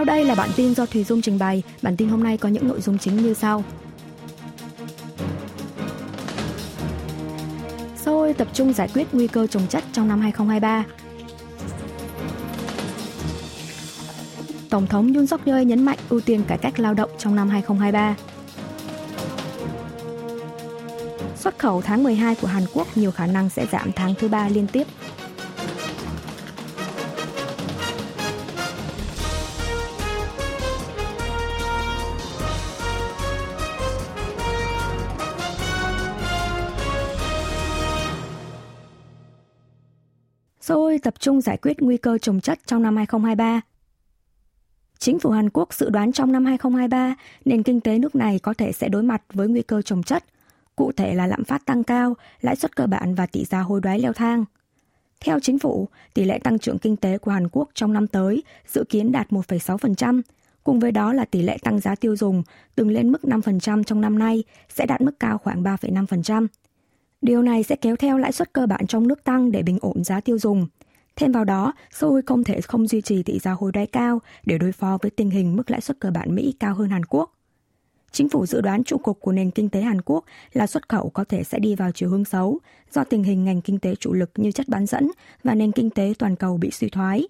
Sau đây là bản tin do Thùy Dung trình bày. Bản tin hôm nay có những nội dung chính như sau. Seoul tập trung giải quyết nguy cơ trồng chất trong năm 2023. Tổng thống Yoon suk yeol nhấn mạnh ưu tiên cải cách lao động trong năm 2023. Xuất khẩu tháng 12 của Hàn Quốc nhiều khả năng sẽ giảm tháng thứ ba liên tiếp. Tập trung giải quyết nguy cơ trồng chất trong năm 2023. Chính phủ Hàn Quốc dự đoán trong năm 2023, nền kinh tế nước này có thể sẽ đối mặt với nguy cơ trồng chất, cụ thể là lạm phát tăng cao, lãi suất cơ bản và tỷ giá hối đoái leo thang. Theo chính phủ, tỷ lệ tăng trưởng kinh tế của Hàn Quốc trong năm tới dự kiến đạt 1,6%, cùng với đó là tỷ lệ tăng giá tiêu dùng từng lên mức 5% trong năm nay sẽ đạt mức cao khoảng 3,5%. Điều này sẽ kéo theo lãi suất cơ bản trong nước tăng để bình ổn giá tiêu dùng. Thêm vào đó, Seoul không thể không duy trì tỷ giá hối đoái cao để đối phó với tình hình mức lãi suất cơ bản Mỹ cao hơn Hàn Quốc. Chính phủ dự đoán trụ cột của nền kinh tế Hàn Quốc là xuất khẩu có thể sẽ đi vào chiều hướng xấu do tình hình ngành kinh tế chủ lực như chất bán dẫn và nền kinh tế toàn cầu bị suy thoái.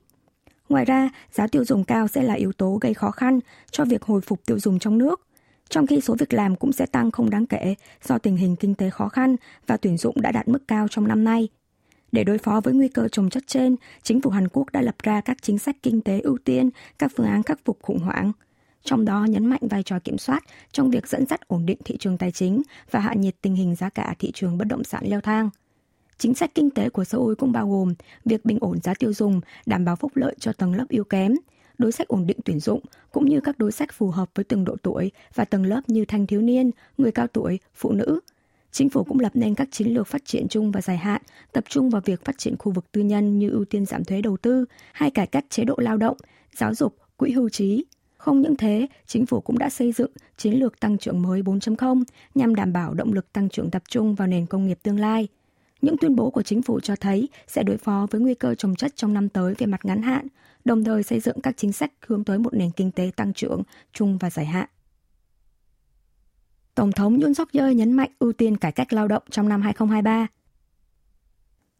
Ngoài ra, giá tiêu dùng cao sẽ là yếu tố gây khó khăn cho việc hồi phục tiêu dùng trong nước trong khi số việc làm cũng sẽ tăng không đáng kể do tình hình kinh tế khó khăn và tuyển dụng đã đạt mức cao trong năm nay. Để đối phó với nguy cơ trồng chất trên, chính phủ Hàn Quốc đã lập ra các chính sách kinh tế ưu tiên, các phương án khắc phục khủng hoảng. Trong đó nhấn mạnh vai trò kiểm soát trong việc dẫn dắt ổn định thị trường tài chính và hạ nhiệt tình hình giá cả thị trường bất động sản leo thang. Chính sách kinh tế của Seoul cũng bao gồm việc bình ổn giá tiêu dùng, đảm bảo phúc lợi cho tầng lớp yếu kém, đối sách ổn định tuyển dụng cũng như các đối sách phù hợp với từng độ tuổi và tầng lớp như thanh thiếu niên, người cao tuổi, phụ nữ. Chính phủ cũng lập nên các chiến lược phát triển chung và dài hạn, tập trung vào việc phát triển khu vực tư nhân như ưu tiên giảm thuế đầu tư hay cải cách chế độ lao động, giáo dục, quỹ hưu trí. Không những thế, chính phủ cũng đã xây dựng chiến lược tăng trưởng mới 4.0 nhằm đảm bảo động lực tăng trưởng tập trung vào nền công nghiệp tương lai – những tuyên bố của chính phủ cho thấy sẽ đối phó với nguy cơ trồng chất trong năm tới về mặt ngắn hạn, đồng thời xây dựng các chính sách hướng tới một nền kinh tế tăng trưởng chung và dài hạn. Tổng thống Yoon suk yeol nhấn mạnh ưu tiên cải cách lao động trong năm 2023.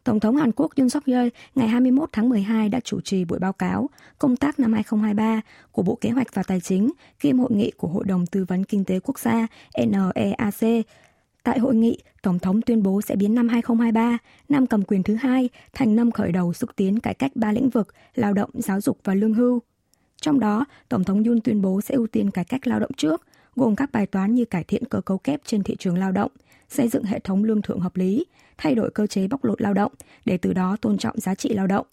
Tổng thống Hàn Quốc Yoon suk yeol ngày 21 tháng 12 đã chủ trì buổi báo cáo công tác năm 2023 của Bộ Kế hoạch và Tài chính kiêm hội nghị của Hội đồng Tư vấn Kinh tế Quốc gia NEAC Tại hội nghị, Tổng thống tuyên bố sẽ biến năm 2023, năm cầm quyền thứ hai, thành năm khởi đầu xúc tiến cải cách ba lĩnh vực lao động, giáo dục và lương hưu. Trong đó, Tổng thống Yun tuyên bố sẽ ưu tiên cải cách lao động trước, gồm các bài toán như cải thiện cơ cấu kép trên thị trường lao động, xây dựng hệ thống lương thưởng hợp lý, thay đổi cơ chế bóc lột lao động để từ đó tôn trọng giá trị lao động.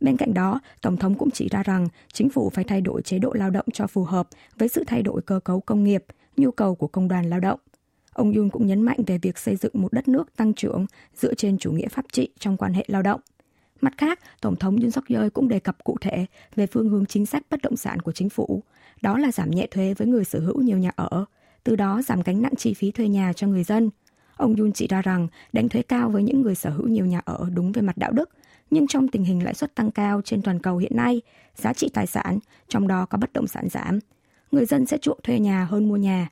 Bên cạnh đó, Tổng thống cũng chỉ ra rằng chính phủ phải thay đổi chế độ lao động cho phù hợp với sự thay đổi cơ cấu công nghiệp, nhu cầu của công đoàn lao động – Ông Yun cũng nhấn mạnh về việc xây dựng một đất nước tăng trưởng dựa trên chủ nghĩa pháp trị trong quan hệ lao động. Mặt khác, Tổng thống Yoon suk yeol cũng đề cập cụ thể về phương hướng chính sách bất động sản của chính phủ, đó là giảm nhẹ thuế với người sở hữu nhiều nhà ở, từ đó giảm gánh nặng chi phí thuê nhà cho người dân. Ông Yun chỉ ra rằng đánh thuế cao với những người sở hữu nhiều nhà ở đúng về mặt đạo đức, nhưng trong tình hình lãi suất tăng cao trên toàn cầu hiện nay, giá trị tài sản, trong đó có bất động sản giảm, người dân sẽ chuộng thuê nhà hơn mua nhà.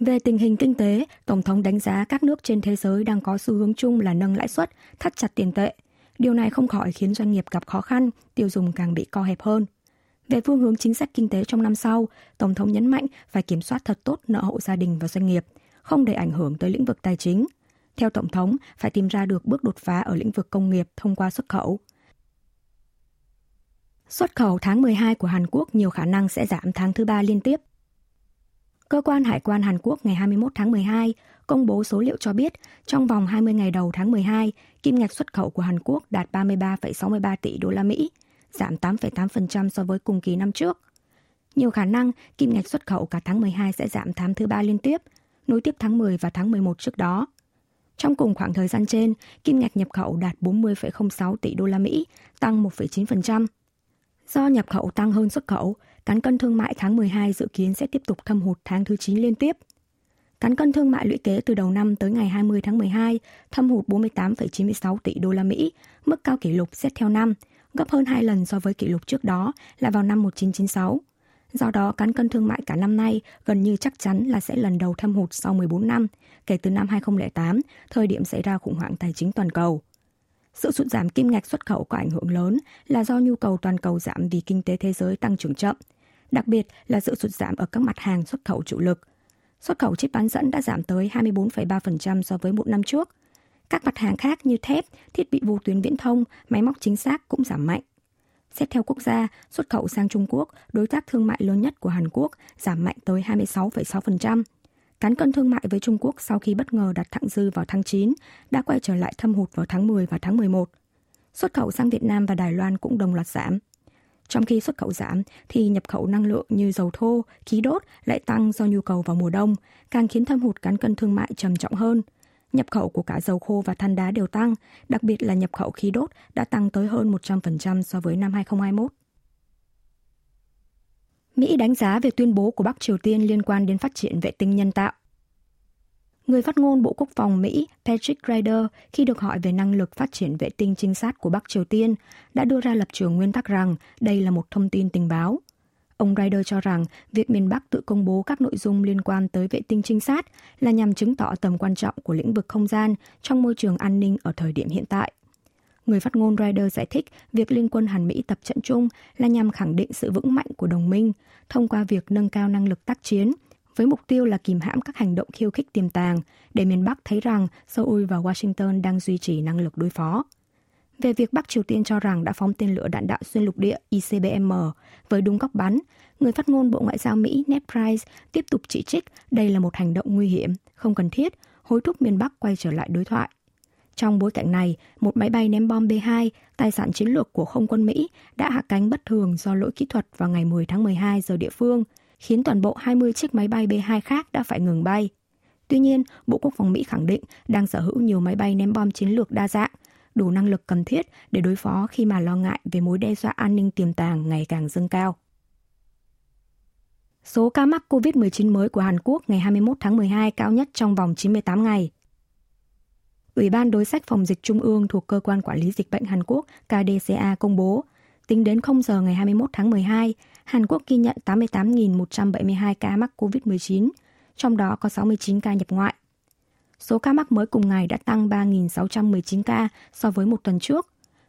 Về tình hình kinh tế, Tổng thống đánh giá các nước trên thế giới đang có xu hướng chung là nâng lãi suất, thắt chặt tiền tệ. Điều này không khỏi khiến doanh nghiệp gặp khó khăn, tiêu dùng càng bị co hẹp hơn. Về phương hướng chính sách kinh tế trong năm sau, Tổng thống nhấn mạnh phải kiểm soát thật tốt nợ hộ gia đình và doanh nghiệp, không để ảnh hưởng tới lĩnh vực tài chính. Theo Tổng thống, phải tìm ra được bước đột phá ở lĩnh vực công nghiệp thông qua xuất khẩu. Xuất khẩu tháng 12 của Hàn Quốc nhiều khả năng sẽ giảm tháng thứ ba liên tiếp Cơ quan Hải quan Hàn Quốc ngày 21 tháng 12 công bố số liệu cho biết trong vòng 20 ngày đầu tháng 12, kim ngạch xuất khẩu của Hàn Quốc đạt 33,63 tỷ đô la Mỹ, giảm 8,8% so với cùng kỳ năm trước. Nhiều khả năng kim ngạch xuất khẩu cả tháng 12 sẽ giảm tháng thứ ba liên tiếp, nối tiếp tháng 10 và tháng 11 trước đó. Trong cùng khoảng thời gian trên, kim ngạch nhập khẩu đạt 40,06 tỷ đô la Mỹ, tăng 1,9%. Do nhập khẩu tăng hơn xuất khẩu, cán cân thương mại tháng 12 dự kiến sẽ tiếp tục thâm hụt tháng thứ 9 liên tiếp. Cán cân thương mại lũy kế từ đầu năm tới ngày 20 tháng 12 thâm hụt 48,96 tỷ đô la Mỹ, mức cao kỷ lục xét theo năm, gấp hơn hai lần so với kỷ lục trước đó là vào năm 1996. Do đó, cán cân thương mại cả năm nay gần như chắc chắn là sẽ lần đầu thâm hụt sau 14 năm, kể từ năm 2008, thời điểm xảy ra khủng hoảng tài chính toàn cầu. Sự sụt giảm kim ngạch xuất khẩu có ảnh hưởng lớn là do nhu cầu toàn cầu giảm vì kinh tế thế giới tăng trưởng chậm, đặc biệt là sự sụt giảm ở các mặt hàng xuất khẩu chủ lực. Xuất khẩu chip bán dẫn đã giảm tới 24,3% so với một năm trước. Các mặt hàng khác như thép, thiết bị vô tuyến viễn thông, máy móc chính xác cũng giảm mạnh. Xét theo quốc gia, xuất khẩu sang Trung Quốc, đối tác thương mại lớn nhất của Hàn Quốc, giảm mạnh tới 26,6%. Cán cân thương mại với Trung Quốc sau khi bất ngờ đặt thặng dư vào tháng 9 đã quay trở lại thâm hụt vào tháng 10 và tháng 11. Xuất khẩu sang Việt Nam và Đài Loan cũng đồng loạt giảm. Trong khi xuất khẩu giảm thì nhập khẩu năng lượng như dầu thô, khí đốt lại tăng do nhu cầu vào mùa đông, càng khiến thâm hụt cán cân thương mại trầm trọng hơn. Nhập khẩu của cả dầu khô và than đá đều tăng, đặc biệt là nhập khẩu khí đốt đã tăng tới hơn 100% so với năm 2021. Mỹ đánh giá về tuyên bố của Bắc Triều Tiên liên quan đến phát triển vệ tinh nhân tạo. Người phát ngôn Bộ Quốc phòng Mỹ Patrick Ryder khi được hỏi về năng lực phát triển vệ tinh trinh sát của Bắc Triều Tiên đã đưa ra lập trường nguyên tắc rằng đây là một thông tin tình báo. Ông Ryder cho rằng việc miền Bắc tự công bố các nội dung liên quan tới vệ tinh trinh sát là nhằm chứng tỏ tầm quan trọng của lĩnh vực không gian trong môi trường an ninh ở thời điểm hiện tại. Người phát ngôn Ryder giải thích việc Liên quân Hàn Mỹ tập trận chung là nhằm khẳng định sự vững mạnh của đồng minh thông qua việc nâng cao năng lực tác chiến, với mục tiêu là kìm hãm các hành động khiêu khích tiềm tàng để miền Bắc thấy rằng Seoul và Washington đang duy trì năng lực đối phó. Về việc Bắc Triều Tiên cho rằng đã phóng tên lửa đạn đạo xuyên lục địa ICBM với đúng góc bắn, người phát ngôn Bộ Ngoại giao Mỹ Ned Price tiếp tục chỉ trích đây là một hành động nguy hiểm, không cần thiết, hối thúc miền Bắc quay trở lại đối thoại. Trong bối cảnh này, một máy bay ném bom B-2, tài sản chiến lược của không quân Mỹ, đã hạ cánh bất thường do lỗi kỹ thuật vào ngày 10 tháng 12 giờ địa phương, khiến toàn bộ 20 chiếc máy bay B-2 khác đã phải ngừng bay. Tuy nhiên, Bộ Quốc phòng Mỹ khẳng định đang sở hữu nhiều máy bay ném bom chiến lược đa dạng, đủ năng lực cần thiết để đối phó khi mà lo ngại về mối đe dọa an ninh tiềm tàng ngày càng dâng cao. Số ca mắc COVID-19 mới của Hàn Quốc ngày 21 tháng 12 cao nhất trong vòng 98 ngày. Ủy ban đối sách phòng dịch trung ương thuộc Cơ quan Quản lý Dịch bệnh Hàn Quốc KDCA công bố, tính đến 0 giờ ngày 21 tháng 12, Hàn Quốc ghi nhận 88.172 ca mắc COVID-19, trong đó có 69 ca nhập ngoại. Số ca mắc mới cùng ngày đã tăng 3.619 ca so với một tuần trước,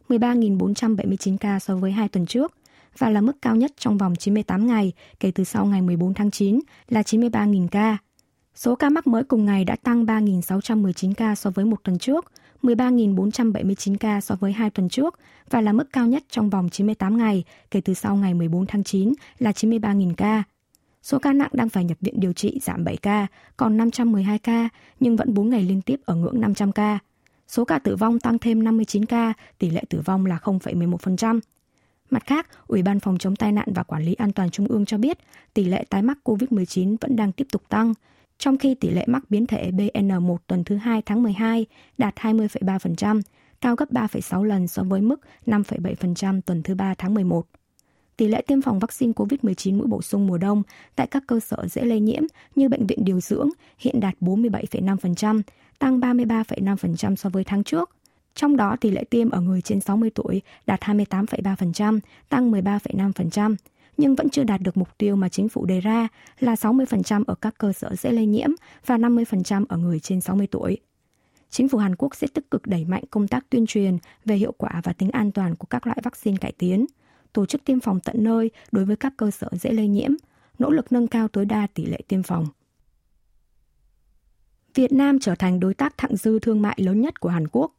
13.479 ca so với hai tuần trước và là mức cao nhất trong vòng 98 ngày kể từ sau ngày 14 tháng 9 là 93.000 ca. Số ca mắc mới cùng ngày đã tăng 3.619 ca so với một tuần trước, 13.479 ca so với hai tuần trước và là mức cao nhất trong vòng 98 ngày kể từ sau ngày 14 tháng 9 là 93.000 ca. Số ca nặng đang phải nhập viện điều trị giảm 7 ca, còn 512 ca, nhưng vẫn 4 ngày liên tiếp ở ngưỡng 500 ca. Số ca tử vong tăng thêm 59 ca, tỷ lệ tử vong là 0,11%. Mặt khác, Ủy ban Phòng chống tai nạn và Quản lý an toàn Trung ương cho biết tỷ lệ tái mắc COVID-19 vẫn đang tiếp tục tăng, trong khi tỷ lệ mắc biến thể BN1 tuần thứ 2 tháng 12 đạt 20,3%, cao gấp 3,6 lần so với mức 5,7% tuần thứ 3 tháng 11. Tỷ lệ tiêm phòng vaccine COVID-19 mũi bổ sung mùa đông tại các cơ sở dễ lây nhiễm như bệnh viện điều dưỡng hiện đạt 47,5%, tăng 33,5% so với tháng trước. Trong đó tỷ lệ tiêm ở người trên 60 tuổi đạt 28,3%, tăng 13,5%, nhưng vẫn chưa đạt được mục tiêu mà chính phủ đề ra là 60% ở các cơ sở dễ lây nhiễm và 50% ở người trên 60 tuổi. Chính phủ Hàn Quốc sẽ tích cực đẩy mạnh công tác tuyên truyền về hiệu quả và tính an toàn của các loại vaccine cải tiến, tổ chức tiêm phòng tận nơi đối với các cơ sở dễ lây nhiễm, nỗ lực nâng cao tối đa tỷ lệ tiêm phòng. Việt Nam trở thành đối tác thặng dư thương mại lớn nhất của Hàn Quốc.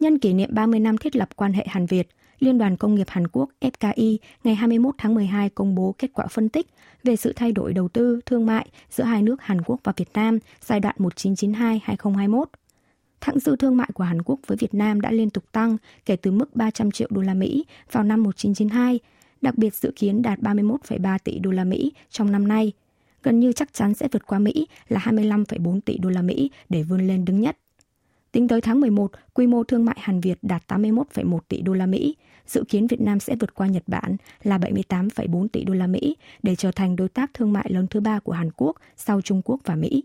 Nhân kỷ niệm 30 năm thiết lập quan hệ Hàn Việt, Liên đoàn Công nghiệp Hàn Quốc FKI ngày 21 tháng 12 công bố kết quả phân tích về sự thay đổi đầu tư thương mại giữa hai nước Hàn Quốc và Việt Nam giai đoạn 1992-2021. Thặng dư thương mại của Hàn Quốc với Việt Nam đã liên tục tăng kể từ mức 300 triệu đô la Mỹ vào năm 1992, đặc biệt dự kiến đạt 31,3 tỷ đô la Mỹ trong năm nay. Gần như chắc chắn sẽ vượt qua Mỹ là 25,4 tỷ đô la Mỹ để vươn lên đứng nhất. Tính tới tháng 11, quy mô thương mại Hàn Việt đạt 81,1 tỷ đô la Mỹ. Dự kiến Việt Nam sẽ vượt qua Nhật Bản là 78,4 tỷ đô la Mỹ để trở thành đối tác thương mại lớn thứ ba của Hàn Quốc sau Trung Quốc và Mỹ.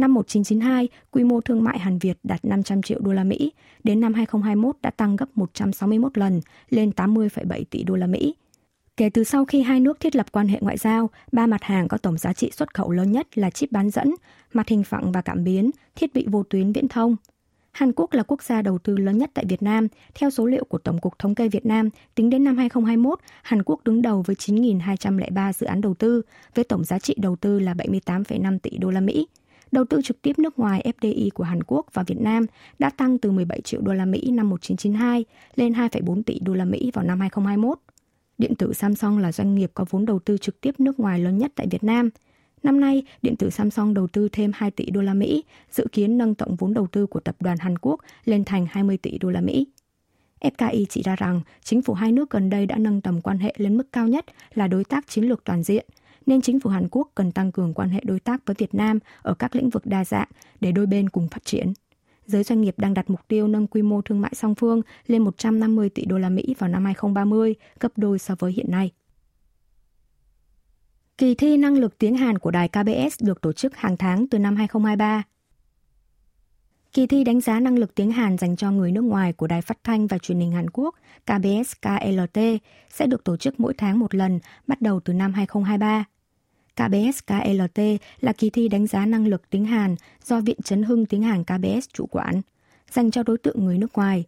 Năm 1992, quy mô thương mại Hàn Việt đạt 500 triệu đô la Mỹ, đến năm 2021 đã tăng gấp 161 lần lên 80,7 tỷ đô la Mỹ. Kể từ sau khi hai nước thiết lập quan hệ ngoại giao, ba mặt hàng có tổng giá trị xuất khẩu lớn nhất là chip bán dẫn, mặt hình phẳng và cảm biến, thiết bị vô tuyến viễn thông. Hàn Quốc là quốc gia đầu tư lớn nhất tại Việt Nam. Theo số liệu của Tổng cục Thống kê Việt Nam, tính đến năm 2021, Hàn Quốc đứng đầu với 9.203 dự án đầu tư, với tổng giá trị đầu tư là 78,5 tỷ đô la Mỹ. Đầu tư trực tiếp nước ngoài FDI của Hàn Quốc và Việt Nam đã tăng từ 17 triệu đô la Mỹ năm 1992 lên 2,4 tỷ đô la Mỹ vào năm 2021. Điện tử Samsung là doanh nghiệp có vốn đầu tư trực tiếp nước ngoài lớn nhất tại Việt Nam. Năm nay, điện tử Samsung đầu tư thêm 2 tỷ đô la Mỹ, dự kiến nâng tổng vốn đầu tư của tập đoàn Hàn Quốc lên thành 20 tỷ đô la Mỹ. FKI chỉ ra rằng chính phủ hai nước gần đây đã nâng tầm quan hệ lên mức cao nhất là đối tác chiến lược toàn diện, nên chính phủ Hàn Quốc cần tăng cường quan hệ đối tác với Việt Nam ở các lĩnh vực đa dạng để đôi bên cùng phát triển giới doanh nghiệp đang đặt mục tiêu nâng quy mô thương mại song phương lên 150 tỷ đô la Mỹ vào năm 2030, gấp đôi so với hiện nay. Kỳ thi năng lực tiếng Hàn của đài KBS được tổ chức hàng tháng từ năm 2023. Kỳ thi đánh giá năng lực tiếng Hàn dành cho người nước ngoài của Đài Phát thanh và Truyền hình Hàn Quốc KBS KLT sẽ được tổ chức mỗi tháng một lần, bắt đầu từ năm 2023. KBS KLT là kỳ thi đánh giá năng lực tiếng Hàn do Viện Chấn hưng tiếng Hàn KBS chủ quản, dành cho đối tượng người nước ngoài.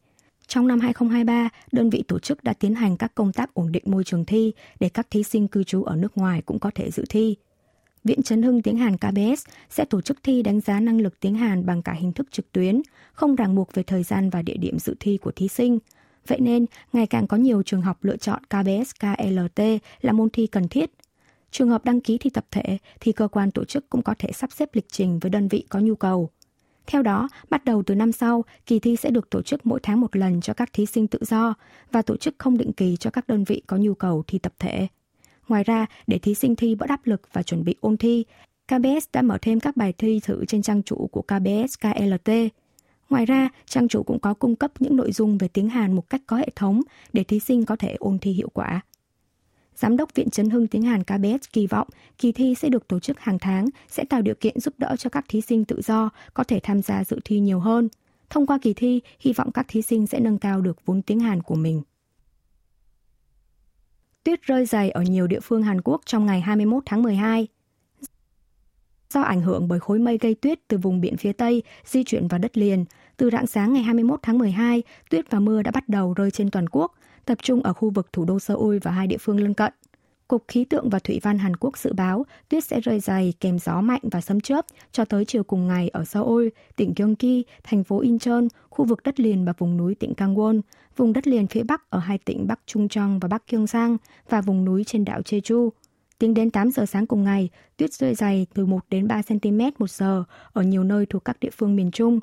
Trong năm 2023, đơn vị tổ chức đã tiến hành các công tác ổn định môi trường thi để các thí sinh cư trú ở nước ngoài cũng có thể dự thi. Viện Chấn hưng tiếng Hàn KBS sẽ tổ chức thi đánh giá năng lực tiếng Hàn bằng cả hình thức trực tuyến, không ràng buộc về thời gian và địa điểm dự thi của thí sinh. Vậy nên, ngày càng có nhiều trường học lựa chọn KBS KLT là môn thi cần thiết Trường hợp đăng ký thi tập thể thì cơ quan tổ chức cũng có thể sắp xếp lịch trình với đơn vị có nhu cầu. Theo đó, bắt đầu từ năm sau, kỳ thi sẽ được tổ chức mỗi tháng một lần cho các thí sinh tự do và tổ chức không định kỳ cho các đơn vị có nhu cầu thi tập thể. Ngoài ra, để thí sinh thi bớt áp lực và chuẩn bị ôn thi, KBS đã mở thêm các bài thi thử trên trang chủ của KBS KLT. Ngoài ra, trang chủ cũng có cung cấp những nội dung về tiếng Hàn một cách có hệ thống để thí sinh có thể ôn thi hiệu quả. Giám đốc Viện Chấn hưng tiếng Hàn KBS kỳ vọng kỳ thi sẽ được tổ chức hàng tháng sẽ tạo điều kiện giúp đỡ cho các thí sinh tự do có thể tham gia dự thi nhiều hơn. Thông qua kỳ thi, hy vọng các thí sinh sẽ nâng cao được vốn tiếng Hàn của mình. Tuyết rơi dày ở nhiều địa phương Hàn Quốc trong ngày 21 tháng 12. Do ảnh hưởng bởi khối mây gây tuyết từ vùng biển phía Tây di chuyển vào đất liền, từ rạng sáng ngày 21 tháng 12, tuyết và mưa đã bắt đầu rơi trên toàn quốc, tập trung ở khu vực thủ đô Seoul và hai địa phương lân cận. Cục Khí tượng và Thủy văn Hàn Quốc dự báo tuyết sẽ rơi dày kèm gió mạnh và sấm chớp cho tới chiều cùng ngày ở Seoul, tỉnh Gyeonggi, thành phố Incheon, khu vực đất liền và vùng núi tỉnh Gangwon, vùng đất liền phía Bắc ở hai tỉnh Bắc Trung và Bắc Gyeongsang và vùng núi trên đảo Jeju. Tính đến 8 giờ sáng cùng ngày, tuyết rơi dày từ 1 đến 3 cm một giờ ở nhiều nơi thuộc các địa phương miền Trung.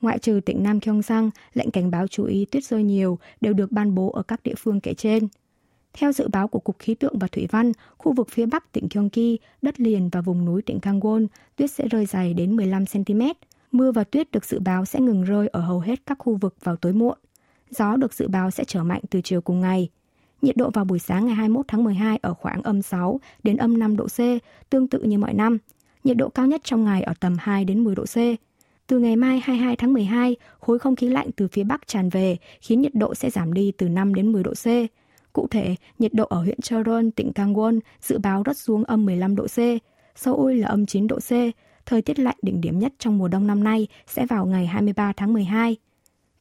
Ngoại trừ tỉnh Nam Gyeongsang, lệnh cảnh báo chú ý tuyết rơi nhiều đều được ban bố ở các địa phương kể trên. Theo dự báo của Cục Khí tượng và Thủy văn, khu vực phía bắc tỉnh Gyeonggi, đất liền và vùng núi tỉnh Gangwon, tuyết sẽ rơi dày đến 15 cm. Mưa và tuyết được dự báo sẽ ngừng rơi ở hầu hết các khu vực vào tối muộn. Gió được dự báo sẽ trở mạnh từ chiều cùng ngày. Nhiệt độ vào buổi sáng ngày 21 tháng 12 ở khoảng âm 6 đến âm 5 độ C, tương tự như mọi năm. Nhiệt độ cao nhất trong ngày ở tầm 2 đến 10 độ C. Từ ngày mai 22 tháng 12, khối không khí lạnh từ phía Bắc tràn về, khiến nhiệt độ sẽ giảm đi từ 5 đến 10 độ C. Cụ thể, nhiệt độ ở huyện Cheon, tỉnh Gangwon dự báo rớt xuống âm 15 độ C, Seoul là âm 9 độ C. Thời tiết lạnh đỉnh điểm nhất trong mùa đông năm nay sẽ vào ngày 23 tháng 12.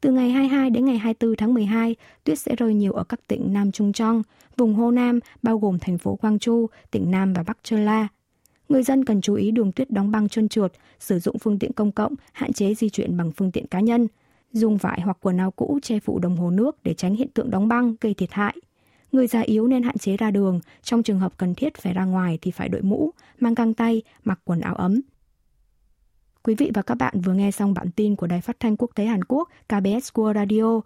Từ ngày 22 đến ngày 24 tháng 12, tuyết sẽ rơi nhiều ở các tỉnh Nam Trung Trong, vùng Hồ Nam, bao gồm thành phố Gwangju, tỉnh Nam và Bắc Chơ La. Người dân cần chú ý đường tuyết đóng băng trơn trượt, sử dụng phương tiện công cộng, hạn chế di chuyển bằng phương tiện cá nhân, dùng vải hoặc quần áo cũ che phủ đồng hồ nước để tránh hiện tượng đóng băng gây thiệt hại. Người già yếu nên hạn chế ra đường, trong trường hợp cần thiết phải ra ngoài thì phải đội mũ, mang găng tay, mặc quần áo ấm. Quý vị và các bạn vừa nghe xong bản tin của Đài Phát thanh Quốc tế Hàn Quốc KBS World Radio.